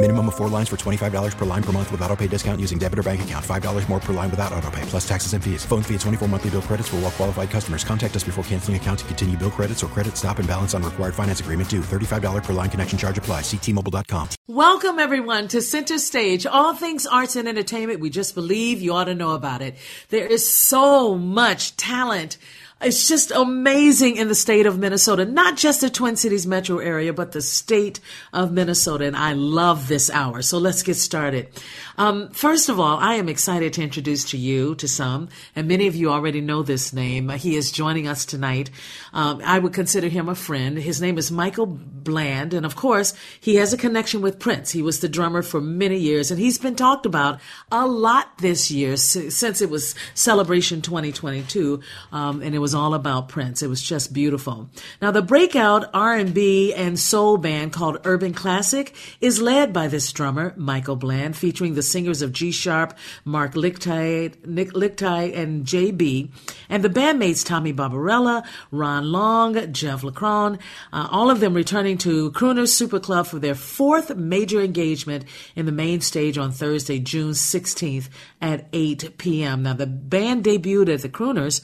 Minimum of four lines for $25 per line per month with auto pay discount using debit or bank account. $5 more per line without auto pay, plus taxes and fees. Phone fee at 24 monthly bill credits for all well qualified customers. Contact us before canceling account to continue bill credits or credit stop and balance on required finance agreement due. $35 per line connection charge apply. Ctmobile.com. Welcome everyone to Center Stage. All things arts and entertainment. We just believe you ought to know about it. There is so much talent it's just amazing in the state of Minnesota, not just the Twin Cities metro area, but the state of Minnesota. And I love this hour. So let's get started. Um, first of all, I am excited to introduce to you, to some, and many of you already know this name. He is joining us tonight. Um, I would consider him a friend. His name is Michael Bland. And of course, he has a connection with Prince. He was the drummer for many years and he's been talked about a lot this year since it was Celebration 2022. Um, and it was was all about Prince. It was just beautiful. Now the breakout R&B and soul band called Urban Classic is led by this drummer, Michael Bland, featuring the singers of G Sharp, Mark Lichtai, Nick Lichtai, and JB, and the bandmates Tommy Barbarella, Ron Long, Jeff LaCron, uh, all of them returning to Crooners Supper Club for their fourth major engagement in the main stage on Thursday, June 16th at 8 p.m. Now the band debuted at the Crooners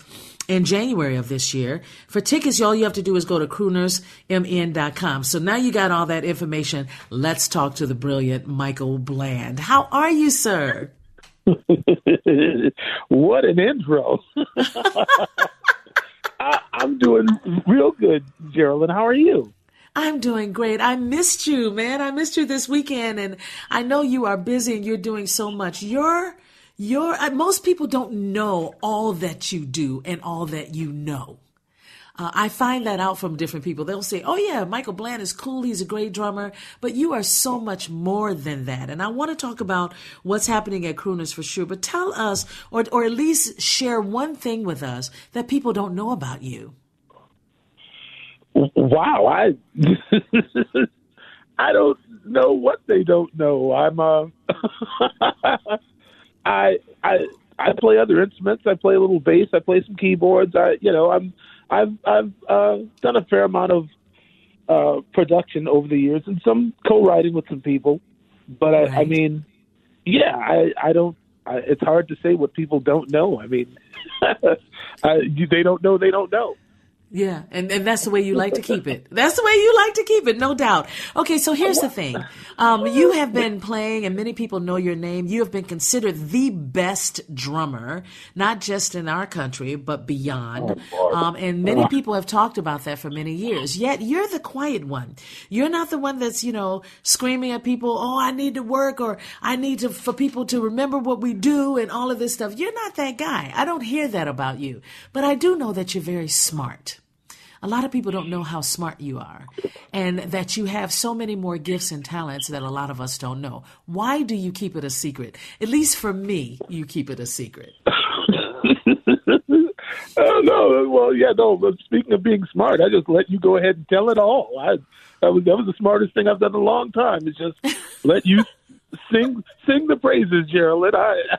in January of this year. For tickets, all you have to do is go to croonersmn.com. So now you got all that information. Let's talk to the brilliant Michael Bland. How are you, sir? what an intro. I, am doing real good, Jearlyn. How are you? I'm doing great. I missed you, man. I missed you this weekend, and I know you are busy and you're doing so much. You're your uh, most people don't know all that you do and all that you know. Uh, I find that out from different people. They'll say, "Oh yeah, Michael Bland is cool. He's a great drummer," but you are so much more than that. And I want to talk about what's happening at Crooners for sure. But tell us, or or at least share one thing with us that people don't know about you. Wow, I I don't know what they don't know. I'm uh I I I play other instruments. I play a little bass. I play some keyboards. I you know I'm I've I've uh, done a fair amount of uh, production over the years and some co-writing with some people. But I, right. I mean, yeah, I I don't. I, it's hard to say what people don't know. I mean, I, they don't know. They don't know. Yeah, and, and that's the way you like to keep it. That's the way you like to keep it, no doubt. Okay, so here's the thing. Um, you have been playing, and many people know your name. You have been considered the best drummer, not just in our country, but beyond. Oh, um, and many people have talked about that for many years. Yet you're the quiet one. You're not the one that's, you know, screaming at people, oh, I need to work, or I need to, for people to remember what we do, and all of this stuff. You're not that guy. I don't hear that about you. But I do know that you're very smart a lot of people don't know how smart you are and that you have so many more gifts and talents that a lot of us don't know. Why do you keep it a secret? At least for me, you keep it a secret. Oh no, well, yeah, no. But speaking of being smart, I just let you go ahead and tell it all. I, that was that was the smartest thing I've done in a long time. Is just let you sing sing the praises, Jearlyn. I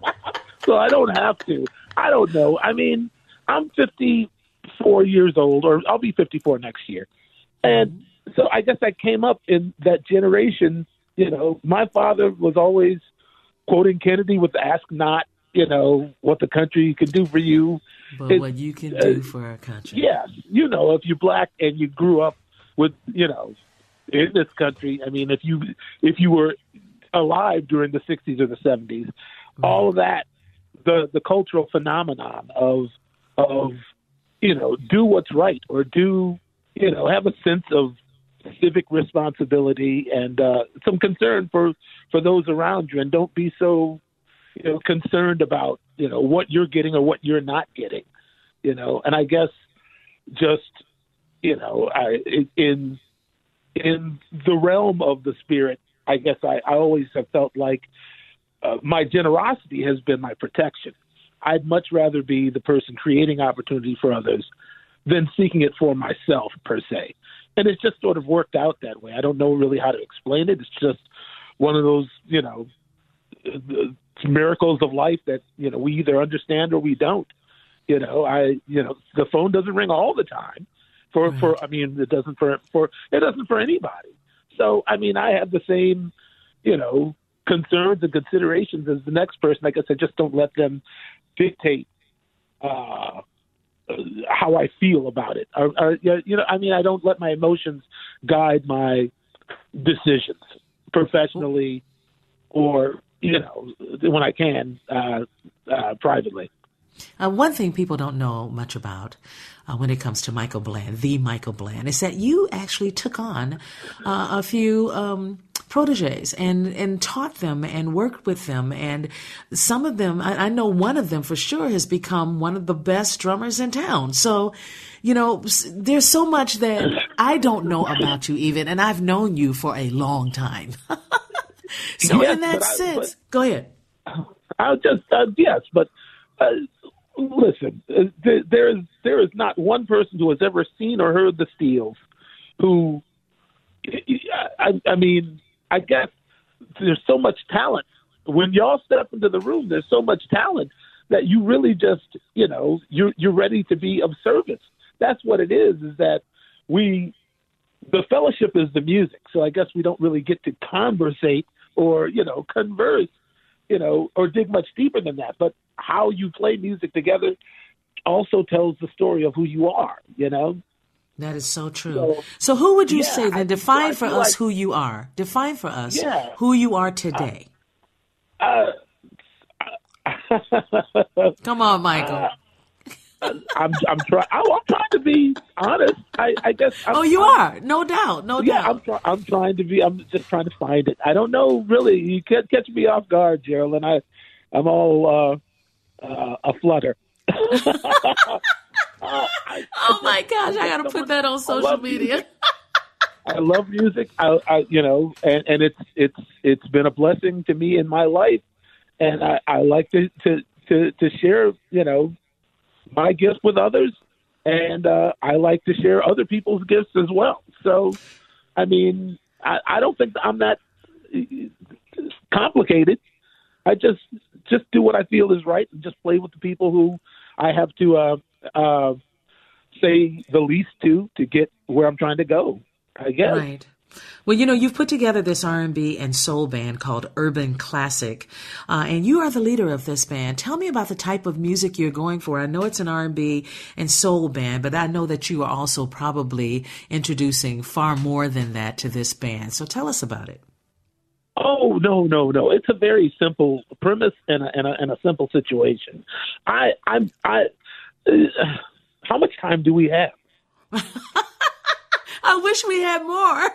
so I don't have to. I don't know. I mean, I'm 50 54 years old, or I'll be 54 next year. And so I guess I came up in that generation. You know, my father was always quoting Kennedy with "Ask not." You know what the country can do for you, but it, what you can uh, do for our country. Yes, you know if you're black and you grew up with you know in this country. I mean, if you if you were alive during the 60s or the 70s, right. all of that, the the cultural phenomenon of of you know, do what's right or do, you know, have a sense of civic responsibility and uh, some concern for for those around you, and don't be so, you know, concerned about you know what you're getting or what you're not getting, you know. And I guess just you know, I in in the realm of the spirit, I guess I, I always have felt like uh, my generosity has been my protection. I'd much rather be the person creating opportunity for others than seeking it for myself per se. And it's just sort of worked out that way. I don't know really how to explain it. It's just one of those, you know, uh, uh, miracles of life that, you know, we either understand or we don't. You know, I, you know, the phone doesn't ring all the time for, right. for, I mean, it doesn't for, for, it doesn't for anybody. So, I mean, I have the same, you know, concerns and considerations as the next person. I guess I just don't let them dictate uh, how I feel about it. You know, I mean, I don't let my emotions guide my decisions professionally or you know when I can uh, uh, privately. Uh, one thing people don't know much about uh, when it comes to Michael Bland, the Michael Bland, is that you actually took on uh, a few um, proteges and, and taught them and worked with them. And some of them, I, I know one of them for sure has become one of the best drummers in town. So, you know, there's so much that I don't know about you even, and I've known you for a long time. so yes, in that sense, but, go ahead. I'll just, uh, yes, but uh, listen, uh, there is there is not one person who has ever seen or heard the Steeles who, I, I mean, I guess there's so much talent. When y'all step into the room, there's so much talent that you really just, you know, you're you're ready to be of service. That's what it is. Is that we, the fellowship is the music. So I guess we don't really get to conversate or you know converse, you know, or dig much deeper than that. But how you play music together also tells the story of who you are. You know, that is so true. So, so who would you yeah, say then? Define for us like, who you are. Define for us yeah, who you are today. Uh, uh, Come on, Michael. Uh, I'm I'm trying. I'm trying to be honest. I, I guess. I'm, oh, you I'm, are, no doubt, no yeah, doubt. I'm try, I'm trying to be. I'm just trying to find it. I don't know really. You can't catch me off guard, Jearlyn. I I'm all uh, uh, a flutter. I, oh my gosh, I got to put that on social media. I love music. I, I, you know, and, and it's it's it's been a blessing to me in my life, and I, I like to, to to to share, you know, my gifts with others, and uh, I like to share other people's gifts as well. So, I mean, I, I don't think I'm that complicated. I just just do what I feel is right, and just play with the people who I have to uh, uh, say the least to to get where I'm trying to go. I guess. Right. Well, you know, you've put together this R&B and soul band called Urban Classic, uh, and you are the leader of this band. Tell me about the type of music you're going for. I know it's an R&B and soul band, but I know that you are also probably introducing far more than that to this band. So tell us about it. Oh no, no, no! It's a very simple premise and a, and a, and a simple situation. I, I'm, I, how much time do we have? I wish we had more.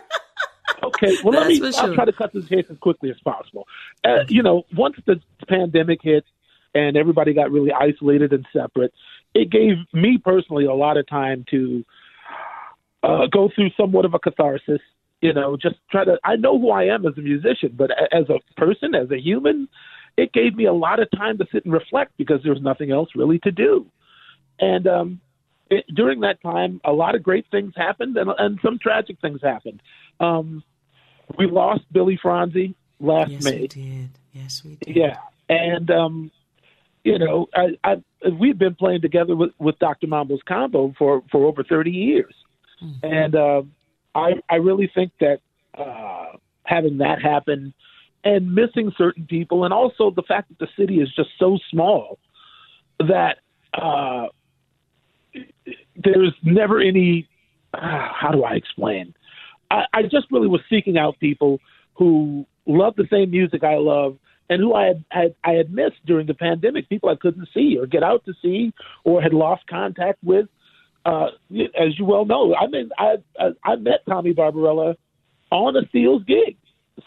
okay, well, let me. Sure. I'll try to cut this case as quickly as possible. Uh, you know, once the pandemic hit and everybody got really isolated and separate, it gave me personally a lot of time to uh, go through somewhat of a catharsis. You know, just try to. I know who I am as a musician, but as a person, as a human, it gave me a lot of time to sit and reflect because there was nothing else really to do. And um, it, during that time, a lot of great things happened, and, and some tragic things happened. Um, we lost Billy Franze last yes, May. We did. Yes, we did. Yeah, and um, you know, I, I, we've been playing together with, with Dr. Mambo's combo for for over thirty years, mm-hmm. and uh, I I really think that uh, having that happen and missing certain people, and also the fact that the city is just so small that uh, there's never any. Uh, how do I explain? I, I just really was seeking out people who love the same music I love and who I had, had I had missed during the pandemic, people I couldn't see or get out to see or had lost contact with. uh, as you well know, I mean, I, I I met Tommy Barbarella on a Seals gig,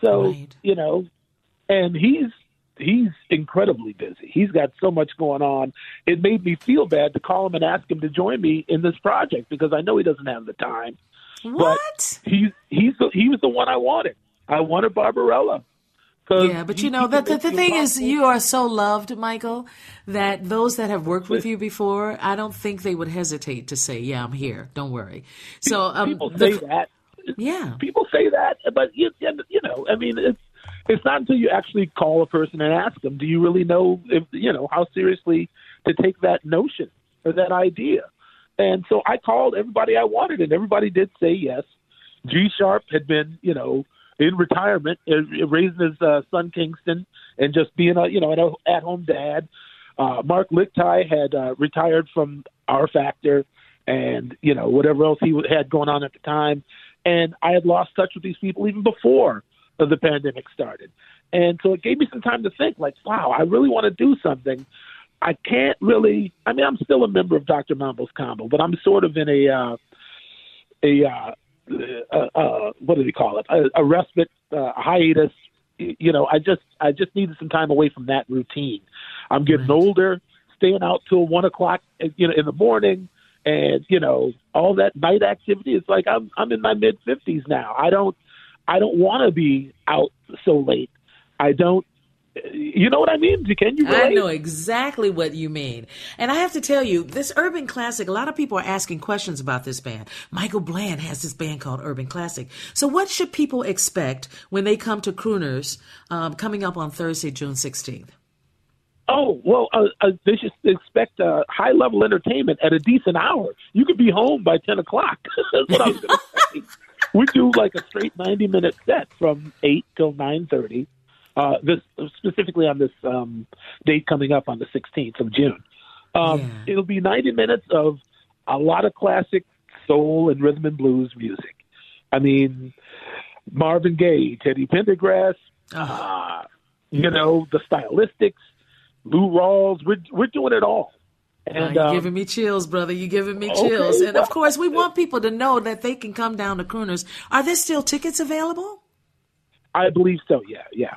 so Right. you know, and he's he's incredibly busy. He's got so much going on. It made me feel bad to call him and ask him to join me in this project because I know he doesn't have the time. What? He's he's the, he was the one I wanted. I wanted Barbarella. Yeah, but you know he the, the, the the thing is, you are so loved, Michael, that those that have worked with you before, I don't think they would hesitate to say, "Yeah, I'm here. Don't worry." So, um, people the- say that. yeah, people say that, but you, you know, I mean, it's it's not until you actually call a person and ask them, do you really know if you know how seriously to take that notion or that idea? And so I called everybody I wanted, and everybody did say yes. G Sharp had been, you know, in retirement, uh, raising his uh, son Kingston, and just being a, you know, an at-home dad. Uh, Mark Lichtai had uh, retired from R Factor, and you know whatever else he had going on at the time. And I had lost touch with these people even before the pandemic started. And so it gave me some time to think, like, wow, I really want to do something. I can't really. I mean, I'm still a member of Dr. Mambo's Combo, but I'm sort of in a uh, a uh, uh, uh, what do they call it? A, a respite, uh, a hiatus. You know, I just I just needed some time away from that routine. I'm getting older, staying out till one o'clock, uh, you know, in the morning, and you know, all that night activity. It's like I'm I'm in my mid fifties now. I don't I don't want to be out so late. I don't. You know what I mean? Can you relate? I know exactly what you mean. And I have to tell you, this Urban Classic, a lot of people are asking questions about this band. Michael Bland has this band called Urban Classic. So, what should people expect when they come to Crooners um, coming up on Thursday, June 16th? Oh well, uh, uh, they should expect uh, high level entertainment at a decent hour. You could be home by ten o'clock. That's what I was going to say. We do like a straight ninety minute set from eight till nine thirty. Uh, this specifically on this um, date coming up on the sixteenth of June. Um, Yeah. It'll be ninety minutes of a lot of classic soul and rhythm and blues music. I mean, Marvin Gaye, Teddy Pendergrass, uh, you know, the stylistics, Lou Rawls. We're we're doing it all. And you're um, giving me chills, brother. You're giving me okay, chills. And of course, we want people to know that they can come down to Crooners. Are there still tickets available? I believe so. Yeah, yeah.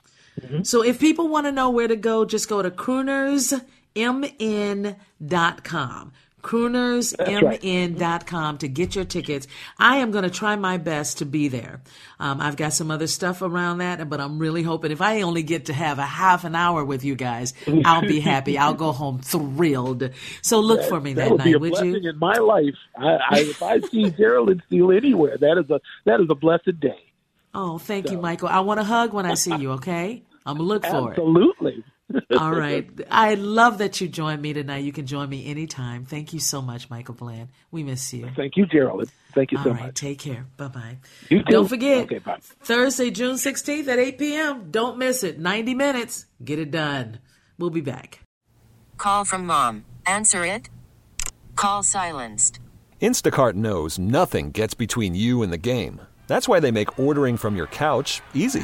So if people want to know where to go, just go to croonersmn.com. croonersmn.com to get your tickets. I am going to try my best to be there. Um, I've got some other stuff around that, but I'm really hoping if I only get to have a half an hour with you guys, I'll be happy. I'll go home thrilled. So look for me that that, night, would you? in my life. I, I, if I see Jearlyn Steele anywhere, that is a that is a blessed day. Oh, thank you, Michael. I want a hug when I see you, okay? I'm going to look for it. Absolutely. All right. I love that you joined me tonight. You can join me anytime. Thank you so much, Michael Bland. We miss you. Thank you, Jearlyn. Thank you All so right. much. Take care. Bye bye. You too. Don't forget, Okay, bye. Thursday, June 16th at 8 p.m. Don't miss it. 90 minutes. Get it done. We'll be back. Call from mom. Answer it. Call silenced. Instacart knows nothing gets between you and the game. That's why they make ordering from your couch easy.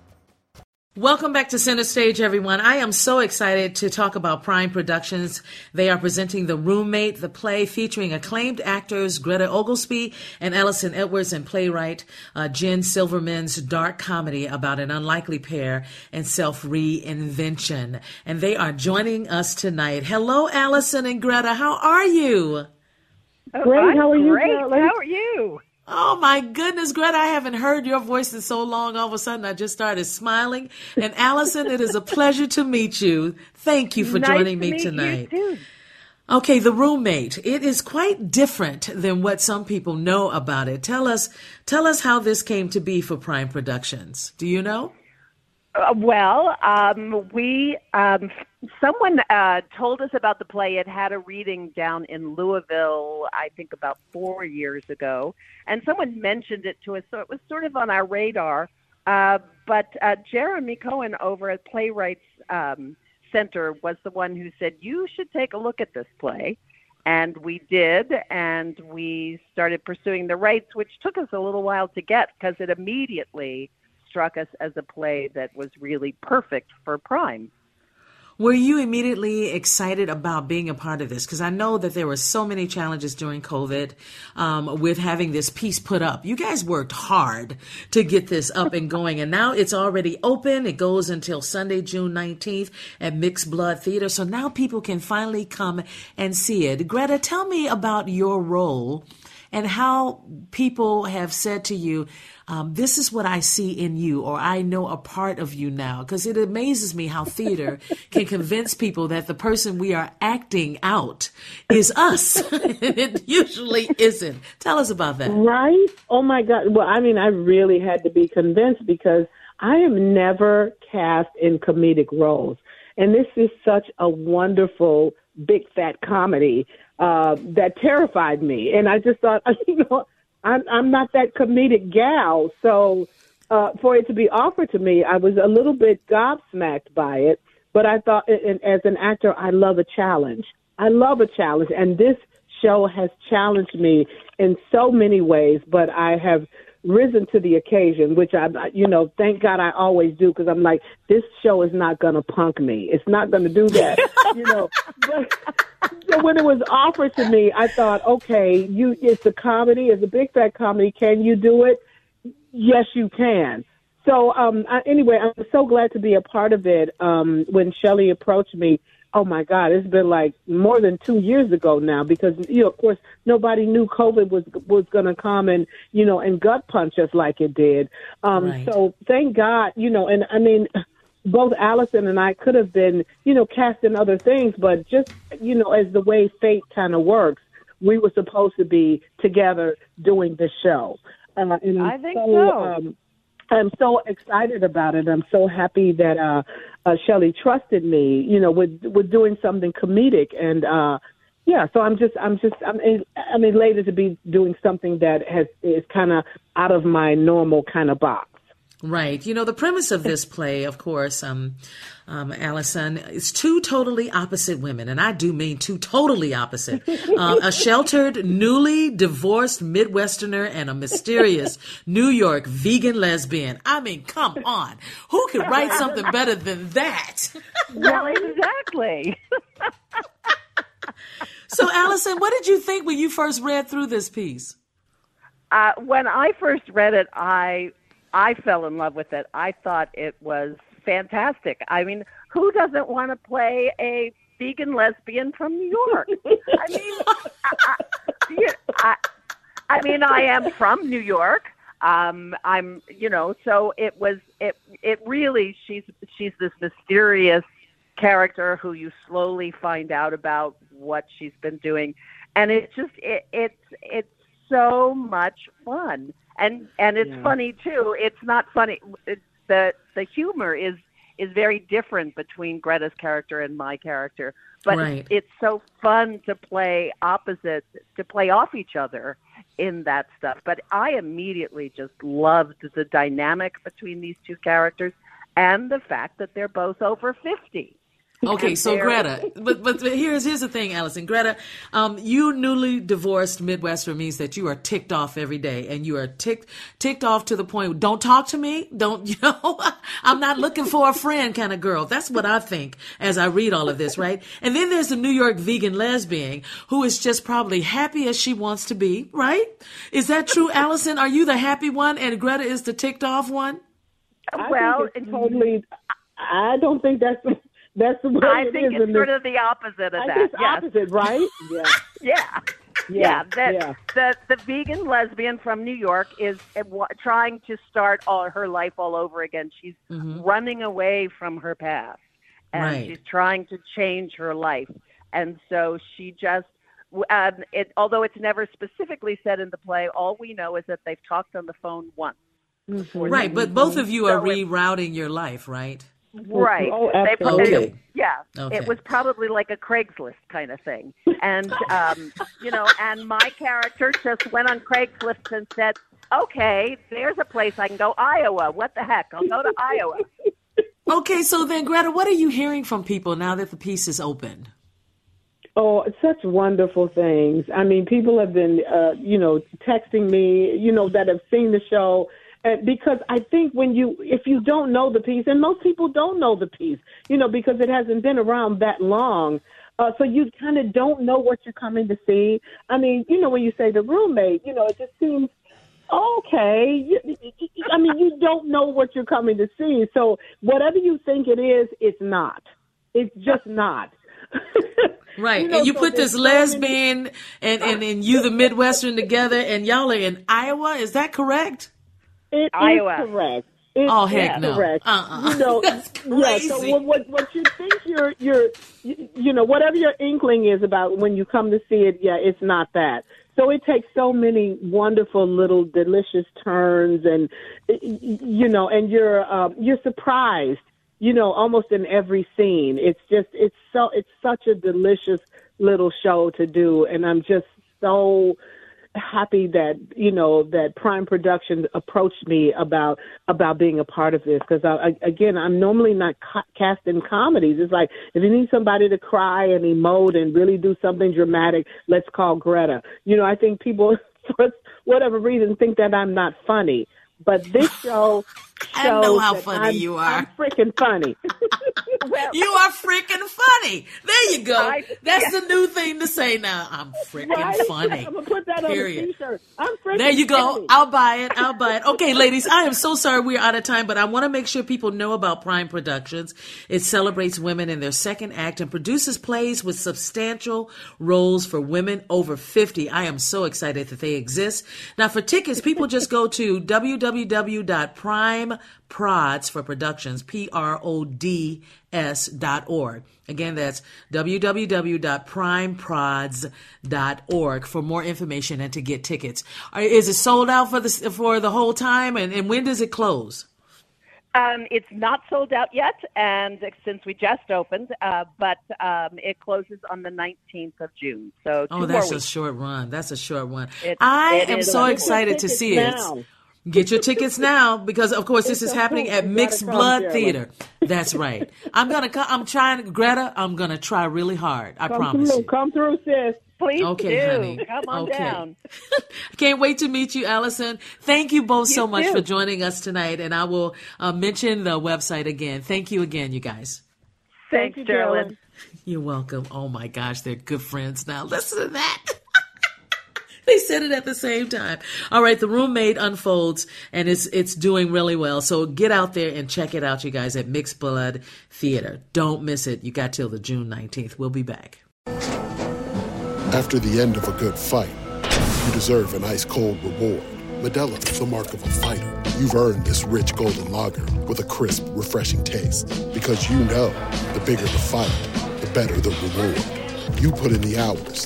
Welcome back to Center Stage, everyone. I am so excited to talk about Prime Productions. They are presenting The Roommate, the play featuring acclaimed actors Greta Oglesby and Allison Edwards and playwright uh, Jen Silverman's dark comedy about an unlikely pair and self reinvention. And they are joining us tonight. Hello, Allison and Greta. How are you? Oh, great. How are you? Great. How are you? Oh my goodness, Greta, I haven't heard your voice in so long. All of a sudden, I just started smiling. And Allison, it is a pleasure to meet you. Thank you for nice joining to me tonight. You okay, The Roommate. It is quite different than what some people know about it. Tell us, tell us how this came to be for Prime Productions. Do you know? Uh, well, um, we um, someone uh, told us about the play. It had a reading down in Louisville, I think about four years ago, and someone mentioned it to us, so it was sort of on our radar. Uh, but uh, Jeremy Cohen over at Playwrights um, Center was the one who said you should take a look at this play. And we did, and we started pursuing the rights, which took us a little while to get because it immediately struck us as a play that was really perfect for Prime. Were you immediately excited about being a part of this? Because I know that there were so many challenges during COVID um, with having this piece put up. You guys worked hard to get this up and going, and now it's already open. It goes until Sunday, June 19th at Mixed Blood Theater. So now people can finally come and see it. Greta, tell me about your role and how people have said to you, um, this is what I see in you, or I know a part of you now. Because it amazes me how theater can convince people that the person we are acting out is us. it usually isn't. Tell us about that. Right? Oh my God. Well, I mean, I really had to be convinced because I am never cast in comedic roles. And this is such a wonderful big fat comedy uh, that terrified me. And I just thought, you know, I'm I'm not that comedic gal, so uh, for it to be offered to me, I was a little bit gobsmacked by it. But I thought, and as an actor, I love a challenge. I love a challenge, and this show has challenged me in so many ways. But I have risen to the occasion, which I, you know, thank God I always do because I'm like, this show is not going to punk me. It's not going to do that, you know. But, so when it was offered to me, I thought, okay, you, it's a comedy, it's a big fat comedy. Can you do it? Yes, you can. So um, I, anyway, I'm so glad to be a part of it. Um, when Shelley approached me, oh my God, it's been like more than two years ago now because you know, of course, nobody knew COVID was was going to come and you know and gut punch us like it did. Um, right. So thank God, you know, and I mean, both Allison and I could have been, you know, cast in other things, but just you know, as the way fate kind of works, we were supposed to be together doing the show. Uh, and I think so. so. Um, I'm so excited about it. I'm so happy that uh, uh, Shelley trusted me, you know, with with doing something comedic, and uh, yeah. So I'm just, I'm just, I'm, I'm elated to be doing something that has is kind of out of my normal kind of box. Right. You know, the premise of this play, of course, um, um, Allison, is two totally opposite women, and I do mean two totally opposite. Uh, a sheltered, newly divorced Midwesterner and a mysterious New York vegan lesbian. I mean, come on. Who could write something better than that? well, exactly. so, Allison, what did you think when you first read through this piece? Uh, when I first read it, I I fell in love with it. I thought it was fantastic. I mean, who doesn't want to play a vegan lesbian from New York? I mean, I, I, I mean, I am from New York. Um, I'm, you know, so it was, it, it really, she's, she's this mysterious character who you slowly find out about what she's been doing, and it just, it, it's, it's so much fun and and it's yeah. funny too. It's not funny. It's the the humor is is very different between Greta's character and my character. But Right. it's so fun to play opposites, to play off each other in that stuff. But I immediately just loved the dynamic between these two characters and the fact that they're both over 50. Okay, so Greta, but but here's here's the thing, Allison. Greta, um, you newly divorced Midwestern means that you are ticked off every day, and you are ticked ticked off to the point. Don't talk to me. Don't you know? I'm not looking for a friend, kind of girl. That's what I think as I read all of this, right? And then there's the New York vegan lesbian who is just probably happy as she wants to be, right? Is that true, Allison? Are you the happy one, and Greta is the ticked off one? I well, it's totally. I don't think that's that's the way I it think is it's sort this- of the opposite of I that. it's yes. opposite, right? Yeah. Yeah. Yeah, that yeah. the the vegan lesbian from New York is uh, trying to start all her life all over again. She's running away from her past, and Right. she's trying to change her life. And so she just, w- um, it, although it's never specifically said in the play, all we know is that they've talked on the phone once. Right, but both of you are rerouting your life, right? Right. Oh, They put- absolutely. yeah. Okay. It was probably like a Craigslist kind of thing. And, um, you know, and my character just went on Craigslist and said, okay, there's a place I can go, Iowa. What the heck? I'll go to Iowa. Okay, so then Greta, what are you hearing from people now that the piece is open? Oh, such wonderful things. I mean, people have been, uh, you know, texting me, you know, that have seen the show. And because I think when you, if you don't know the piece, and most people don't know the piece, you know, because it hasn't been around that long. Uh, so you kind of don't know what you're coming to see. I mean, you know, when you say the roommate, you know, it just seems okay. You- I mean, you don't know what you're coming to see. So whatever you think it is, it's not. It's just not. Right, You know, and you so put this lesbian and, and, and you, the Midwestern, together, and y'all are in Iowa. Is that correct? It is Iowa. correct. It Oh, is heck no. correct. Uh-uh. You know, That's yeah. So what, what what you think you're you're you, you know whatever your inkling is about when you come to see it, yeah, it's not that. So it takes so many wonderful little delicious turns, and y- y- you know, and you're um, you're surprised, you know, almost in every scene. It's just it's so it's such a delicious little show to do, and I'm just so happy that you know that Prime Productions approached me about about being a part of this because I, I, again I'm normally not ca- cast in comedies. It's like if you need somebody to cry and emote and really do something dramatic, let's call Greta. You know, I think people for whatever reason think that I'm not funny, but this show I know how funny I'm- you are. I'm freaking funny. You are freaking funny. There you go. I- That's the new thing to say now. I'm freaking Right? funny. I'm gonna put that on a Period. t-shirt. I'm freaking There you go. funny. I'll buy it. I'll buy it. Okay, ladies, I am so sorry we're out of time, but I want to make sure people know about Prime Productions. It celebrates women in their second act and produces plays with substantial roles for women over 50. I am so excited that they exist. Now, for tickets, people just go to www.primeprods for productions, P R O D S dot org. Again, that's www.primeprods.org for more information and to get tickets. Is it sold out for the for the whole time? And, and when does it close? Um, it's not sold out yet, and since we just opened, uh, but um, it closes on the 19th of June. So Oh, that's a short run. That's a short one. It- I it am so excited to see it. now. Get your tickets now because, of course, this is happening at Mixed Blood Theater. That's right. I'm gonna. co- I'm trying, Greta. I'm gonna try really hard. I Come promise through, you. come through, sis. Please Okay, do. honey. Come on Okay. down. I can't wait to meet you, Allison. Thank you both so much too. for joining us tonight, and I will uh, mention the website again. Thank you again, you guys. Thanks, you, Jearlyn. You're welcome. Oh my gosh, they're good friends now. Listen to that. they said it at the same time. All right, the roommate unfolds and it's it's doing really well. So get out there and check it out, you guys, at Mixed Blood Theater. Don't miss it. You got till the June 19th. We'll be back. After the end of a good fight, you deserve an ice cold reward. Modelo is the mark of a fighter. You've earned this rich golden lager with a crisp, refreshing taste. Because you know the bigger the fight, the better the reward. You put in the hours,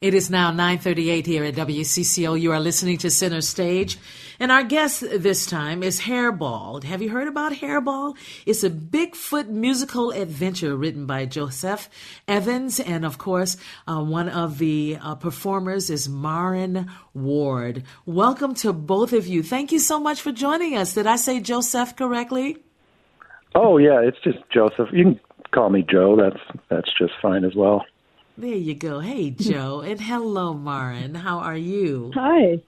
It is now 9:38 here at WCCO. You are listening to Center Stage, and our guest this time is Hairball. Have you heard about Hairball? It's a Bigfoot musical adventure written by Joseph Evans, and of course, uh, one of the uh, performers is Marin Ward. Welcome to both of you. Thank you so much for joining us. Did I say Joseph correctly? Oh yeah, it's just Joseph. You can call me Joe. That's that's just fine as well. There you go. Hey, Joe, and hello, Marin. How are you? Hi,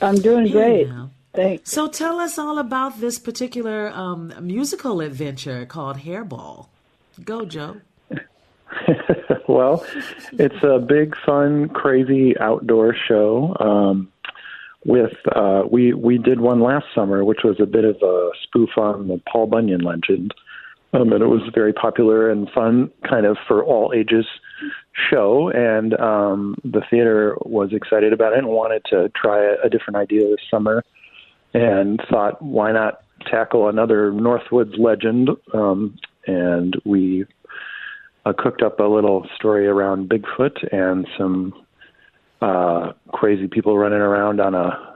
I'm doing Hey great. now. Thanks. So tell us all about this particular um, musical adventure called Hairball. Go, Joe. well, it's a big, fun, crazy outdoor show. Um, with uh, we we did one last summer, which was a bit of a spoof on the Paul Bunyan legend, um, and it was very popular and fun, kind of for all ages show. And um, the theater was excited about it and wanted to try a, a different idea this summer, and thought, why not tackle another Northwoods legend? Um, and we uh, cooked up a little story around Bigfoot and some uh, crazy people running around on a,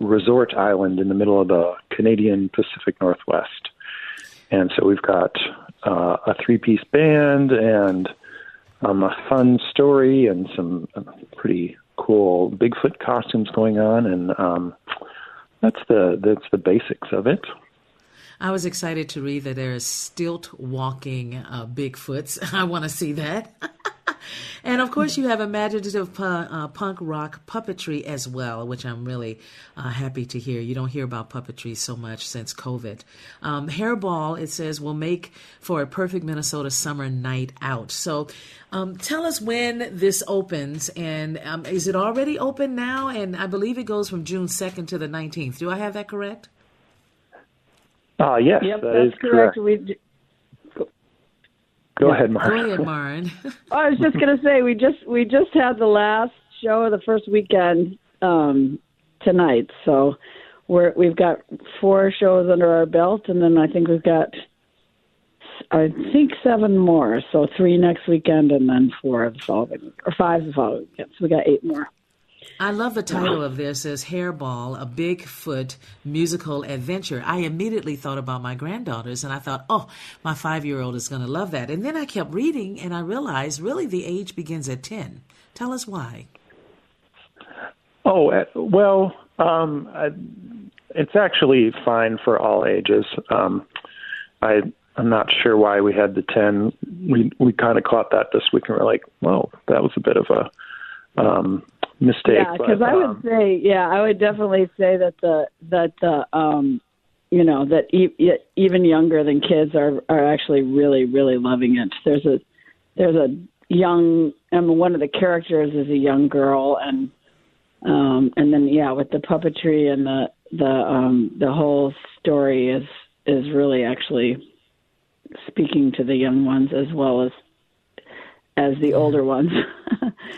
resort island in the middle of the Canadian Pacific Northwest. And so we've got uh, a three piece band and um, a fun story and some uh, pretty cool Bigfoot costumes going on. And um, that's the that's the basics of it. I was excited to read that there is stilt walking uh, Bigfoots. I want to see that. and of course, you have imaginative pu- uh, punk rock puppetry as well, which I'm really uh, happy to hear. You don't hear about puppetry so much since COVID. Um, Hairball, it says, will make for a perfect Minnesota summer night out. So um, tell us when this opens, and um, is it already open now? And I believe it goes from June 2nd to the 19th. Do I have that correct? Ah, yes, Yep, that that's is correct. We, Go ahead, Mark. Go ahead, Marin. I was just gonna say we just we just had the last show of the first weekend um, tonight, so we're we've got four shows under our belt, and then I think we've got I think seven more. So three next weekend, and then four the following or five the following weekend. So we got eight more. I love the title of this as Hairball, a Bigfoot musical adventure. I immediately thought about my granddaughters and I thought, oh, my five year old is going to love that. And then I kept reading and I realized really the age begins at 10. Tell us why. Oh, uh, well, um, I, it's actually fine for all ages. Um, I I'm not sure why we had the ten. We we kind of caught that this week, and we're like, well, that was a bit of a um, mistake. Yeah, because but, I would um, say, yeah, I would definitely say that the that the um, you know, that e- even younger than kids are are actually really really loving it. There's a there's a young, I mean, one of the characters is a young girl, and um, and then yeah, with the puppetry and the the um, the whole story is is really actually speaking to the young ones as well as as the older ones.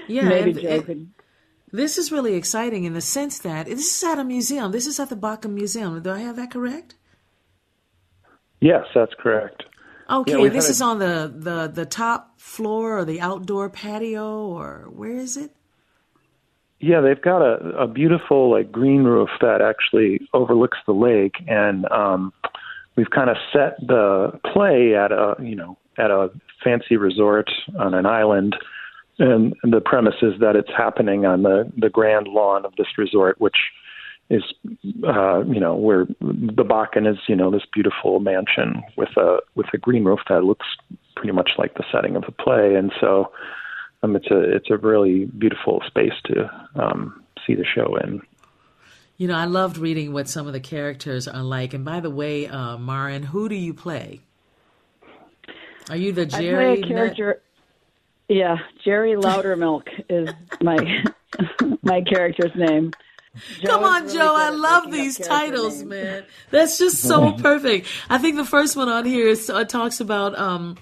Yeah, maybe and Joe it- could This is really exciting in the sense that this is at a museum. This is at the Bakken Museum. Do I have that correct? yes, that's correct. Okay, Yeah, this a- is on the, the, the top floor or the outdoor patio or where is it? Yeah, they've got a, a beautiful like green roof that actually overlooks the lake, and um, we've kind of set the play at a you know at a fancy resort on an island, and the premise is that it's happening on the the grand lawn of this resort, which is uh, you know where the Bakken is you know this beautiful mansion with a with a green roof that looks pretty much like the setting of the play, and so um, it's a it's a really beautiful space to um, see the show in. You know, I loved reading what some of the characters are like. And by the way, uh, Marin, who do you play? Are you the Jerry? I Jerry? play a Nut- character. Yeah, Jerry Loudermilk is my my character's name. Joe Come on, really Joe. I love these titles, names. man. That's just so perfect. I think the first one on here is, uh, talks about um,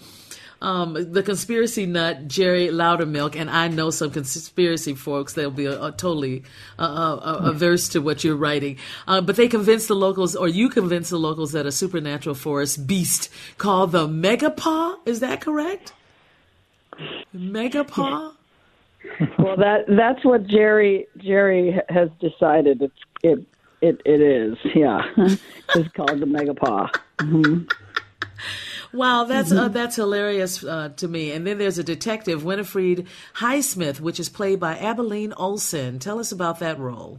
um, the conspiracy nut Jerry Loudermilk, and I know some conspiracy folks. They'll be uh, totally uh, uh, averse to what you're writing, uh, but they convince the locals, or you convince the locals, that a supernatural forest beast called the Megapaw. Is that correct? Megapaw. Well, that that's what Jerry Jerry has decided. It's it it it is. Yeah, it's called the Megapaw. hmm Wow, that's uh, that's hilarious uh, to me. And then there's a detective, Winifred Highsmith, which is played by Abilene Olson. Tell us about that role.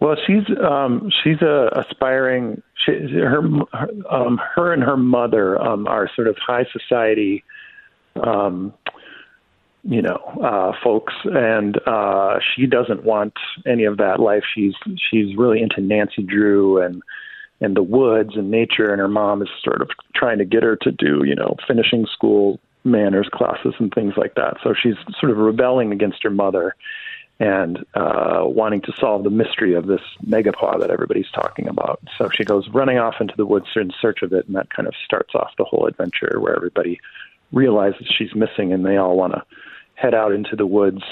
Well, she's um, she's a aspiring. She, her her, um, her and her mother um, are sort of high society, um, you know, uh, folks, and uh, she doesn't want any of that life. She's she's really into Nancy Drew and and the woods and nature, and her mom is sort of trying to get her to do you know finishing school manners classes and things like that. So she's sort of rebelling against her mother and uh, wanting to solve the mystery of this megapaw that everybody's talking about. So she goes running off into the woods in search of it, and that kind of starts off the whole adventure where everybody realizes she's missing, and they all want to head out into the woods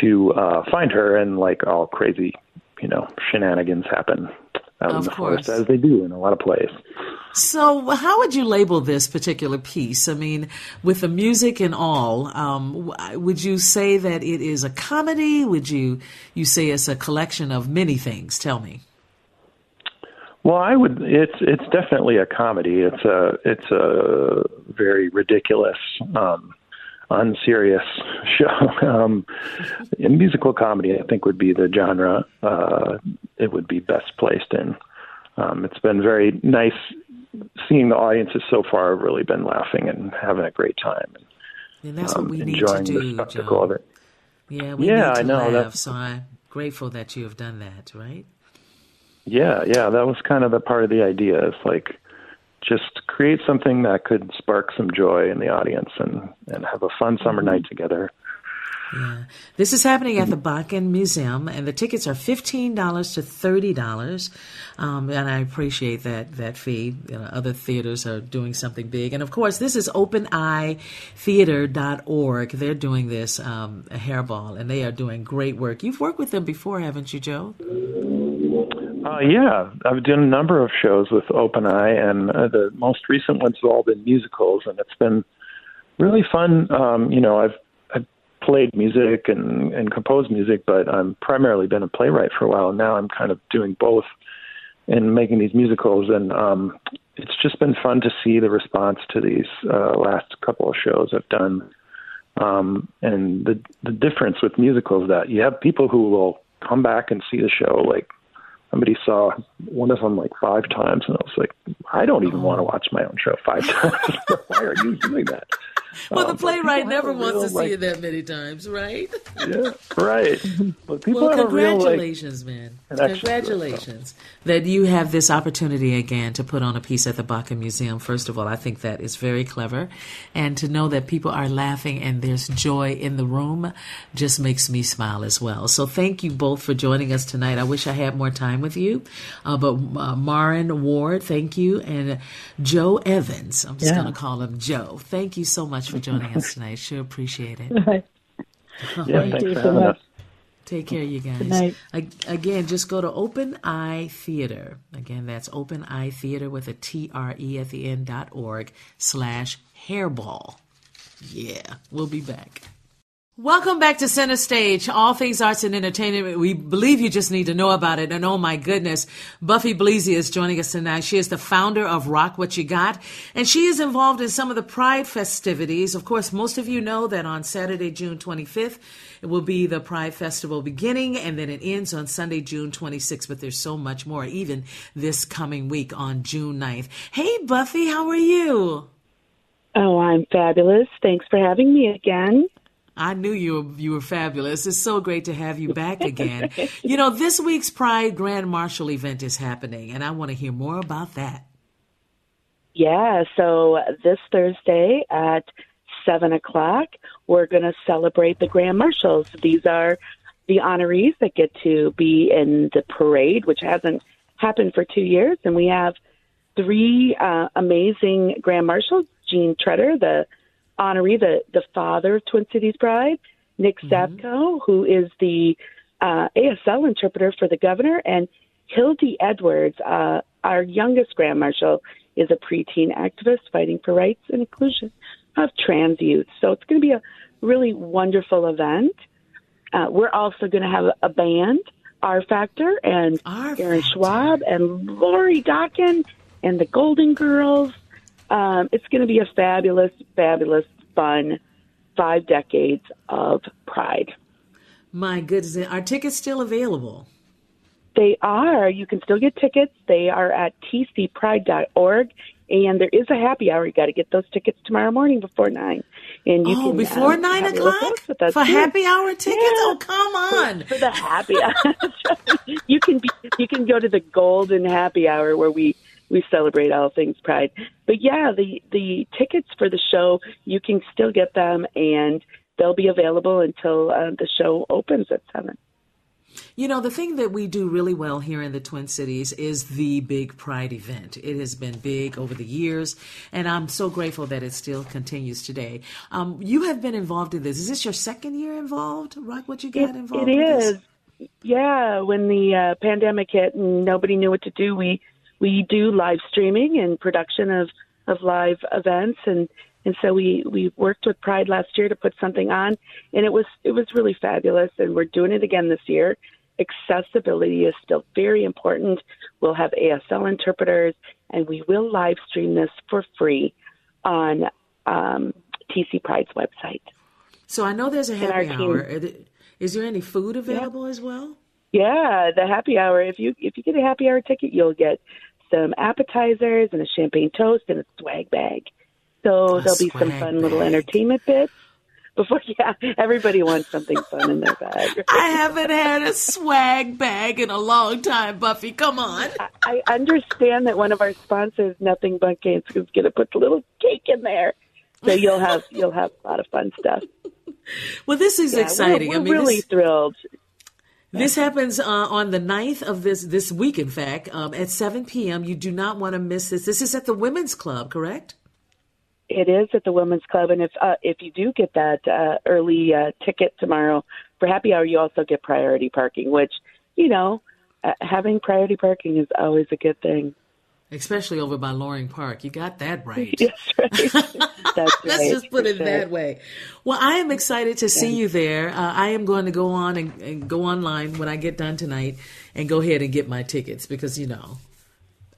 to uh, find her, and like all crazy, you know, shenanigans happen out in Of the forest course. as they do in a lot of plays. So, how would you label this particular piece? I mean, with the music and all, um, would you say that it is a comedy? Would you you say it's a collection of many things? Tell me. Well, I would. It's it's definitely a comedy. It's a it's a very ridiculous, um, unserious show. Um, musical comedy, I think would be the genre uh, it would be best placed in. Um, it's been very nice seeing the audiences so far have really been laughing and having a great time. And that's um, what we need to do, the spectacle Joe. of it. Yeah, we Yeah, need to I know, laugh. that's- So I'm grateful that you have done that. Right? Yeah, yeah, that was kind of the part of the idea. Is like just create something that could spark some joy in the audience and and have a fun summer night together. Yeah. This is happening at the Bakken Museum, and the tickets are fifteen dollars to thirty dollars. Um, and I appreciate that that fee. You know, other theaters are doing something big, and of course, this is OpenEyeTheatre.org. They're doing this um, a hairball, and they are doing great work. You've worked with them before, haven't you, Joe? Uh, yeah, I've done a number of shows with Open Eye, and uh, the most recent ones have all been musicals, and it's been really fun. Um, you know, I've I've played music and and composed music, but I'm primarily been a playwright for a while. And now I'm kind of doing both and making these musicals, and um, it's just been fun to see the response to these uh, last couple of shows I've done. Um, and the the difference with musicals that you have people who will come back and see the show like somebody saw one of them like five times and I was like, I don't even want to watch my own show five times. Why are you doing that? Well, the Um, but playwright never wants real, to see like- it that many times, right? Yeah, right. But people well, a real like congratulations, man. connection to it, so. Congratulations that you have this opportunity again to put on a piece at the Bakken Museum. First of all, I think that is very clever. And to know that people are laughing and there's joy in the room just makes me smile as well. So thank you both for joining us tonight. I wish I had more time with you. Uh, but uh, Marin Ward, thank you. And Joe Evans, I'm just Yeah. going to call him Joe. Thank you so much for joining us tonight. Sure appreciate it. Yeah, thanks for having us. Take care, you guys. Good night. Again, just go to Open Eye Theatre. Again, that's Open Eye Theatre with a T R E at the end dot org slash hairball. Yeah, we'll be back. Welcome back to Center Stage, all things arts and entertainment. We believe you just need to know about it. And oh my goodness, Buffy Bleasy is joining us tonight. She is the founder of Rock What You Got, and she is involved in some of the Pride festivities. Of course, most of you know that on Saturday, June 25th, it will be the Pride Festival beginning, and then it ends on Sunday, June 26th. But there's so much more, even this coming week on June 9th. Hey, Buffy, how are you? Oh, I'm fabulous. Thanks for having me again. I knew you were, you were fabulous. It's so great to have you back again. you know, this week's Pride Grand Marshal event is happening, and I want to hear more about that. Yeah, so this Thursday at 7 o'clock, we're going to celebrate the Grand Marshals. These are the honorees that get to be in the parade, which hasn't happened for two years. And we have three uh, amazing Grand Marshals Gene Treader, the honoree, the, the father of Twin Cities Pride, Nick Zabko, who is the uh, ASL interpreter for the governor, and Hildy Edwards, uh, our youngest Grand Marshal, is a preteen activist fighting for rights and inclusion of trans youth. So it's going to be a really wonderful event. Uh, we're also going to have a band, R Factor, and Aaron Schwab, and Lori Dokken, and the Golden Girls. Um, it's going to be a fabulous, fabulous, fun five decades of pride. My goodness, are tickets still available? They are. You can still get tickets. They are at tcpride.org. And there is a happy hour. You got to get those tickets tomorrow morning before nine. And you oh, can before um, nine have a little o'clock fun with us, for too. happy hour tickets. Yeah. Oh, come on! for the happy hour. you can be, you can go to the golden happy hour where we we celebrate all things pride. But yeah, the the tickets for the show you can still get them, and they'll be available until uh, the show opens at seven. You know, the thing that we do really well here in the Twin Cities is the big Pride event. It has been big over the years, and I'm so grateful that it still continues today. Um, you have been involved in this. Is this your second year involved? Rock, what you got involved It with is. this? Yeah, when the uh, pandemic hit and nobody knew what to do, we we do live streaming and production of of live events and and so we we worked with Pride last year to put something on and it was it was really fabulous and we're doing it again this year. Accessibility is still very important. We'll have ASL interpreters and we will live stream this for free on um, TC Pride's website. So I know there's a happy hour. There- Is there any food available as well? Yeah, the happy hour. If you if you get a happy hour ticket, you'll get some appetizers and a champagne toast and a swag bag. So A there'll be some fun little entertainment bits. Before, yeah, everybody wants something fun in their bag. I haven't had a swag bag in a long time, Buffy. Come on. I understand that one of our sponsors, Nothing But Games, is going to put a little cake in there, so you'll have you'll have a lot of fun stuff. Well, this is Yeah, we're- exciting. We're, I mean, really this- thrilled. This happens uh, on the 9th of this this week, in fact, um, at 7 p.m. You do not want to miss this. This is at the Women's Club, correct? It is at the Women's Club, and if uh, if you do get that uh, early uh, ticket tomorrow for happy hour, you also get priority parking. Which you know, uh, having priority parking is always a good thing. Especially over by Loring Park. You got that right. That's right. That's Let's just put it sure. that way. Well, I am excited to see you there. Uh, I am going to go on and, and go online when I get done tonight and go ahead and get my tickets because you know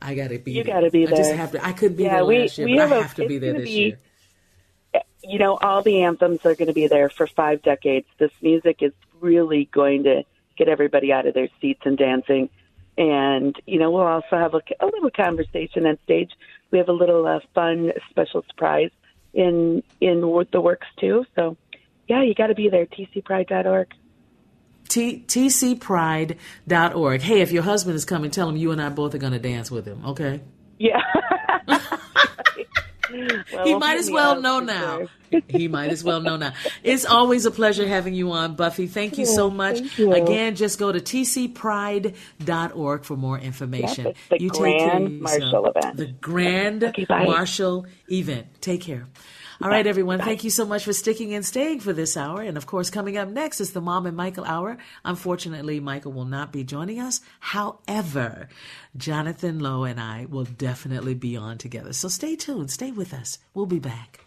I got to be. You gotta be there. I just have to. I could be Yeah, there we- last year, we but have I a- have to be there this be- year. You know, all the anthems are going to be there for five decades. This music is really going to get everybody out of their seats and dancing. And you know, we'll also have a, a little conversation on stage. We have a little uh, fun special surprise in in the works too. So, yeah, you got to be there. tcpride.org. T- tcpride.org. Hey, if your husband is coming, tell him you and I both are going to dance with him, okay? Yeah. he might as well know now. he might as well know now. It's always a pleasure having you on, Buffy. Thank you so much. you. Again, just go to tcpride.org for more information. Yes, the you Grand care of Marshal event. The Grand Okay, bye. Marshal event. Take care. All right, everyone. Thank you so much for sticking and staying for this hour. And of course, coming up next is the Mom and Michael Hour. Unfortunately, Michael will not be joining us. However, Jonathan Lowe and I will definitely be on together. So stay tuned. Stay with us. We'll be back.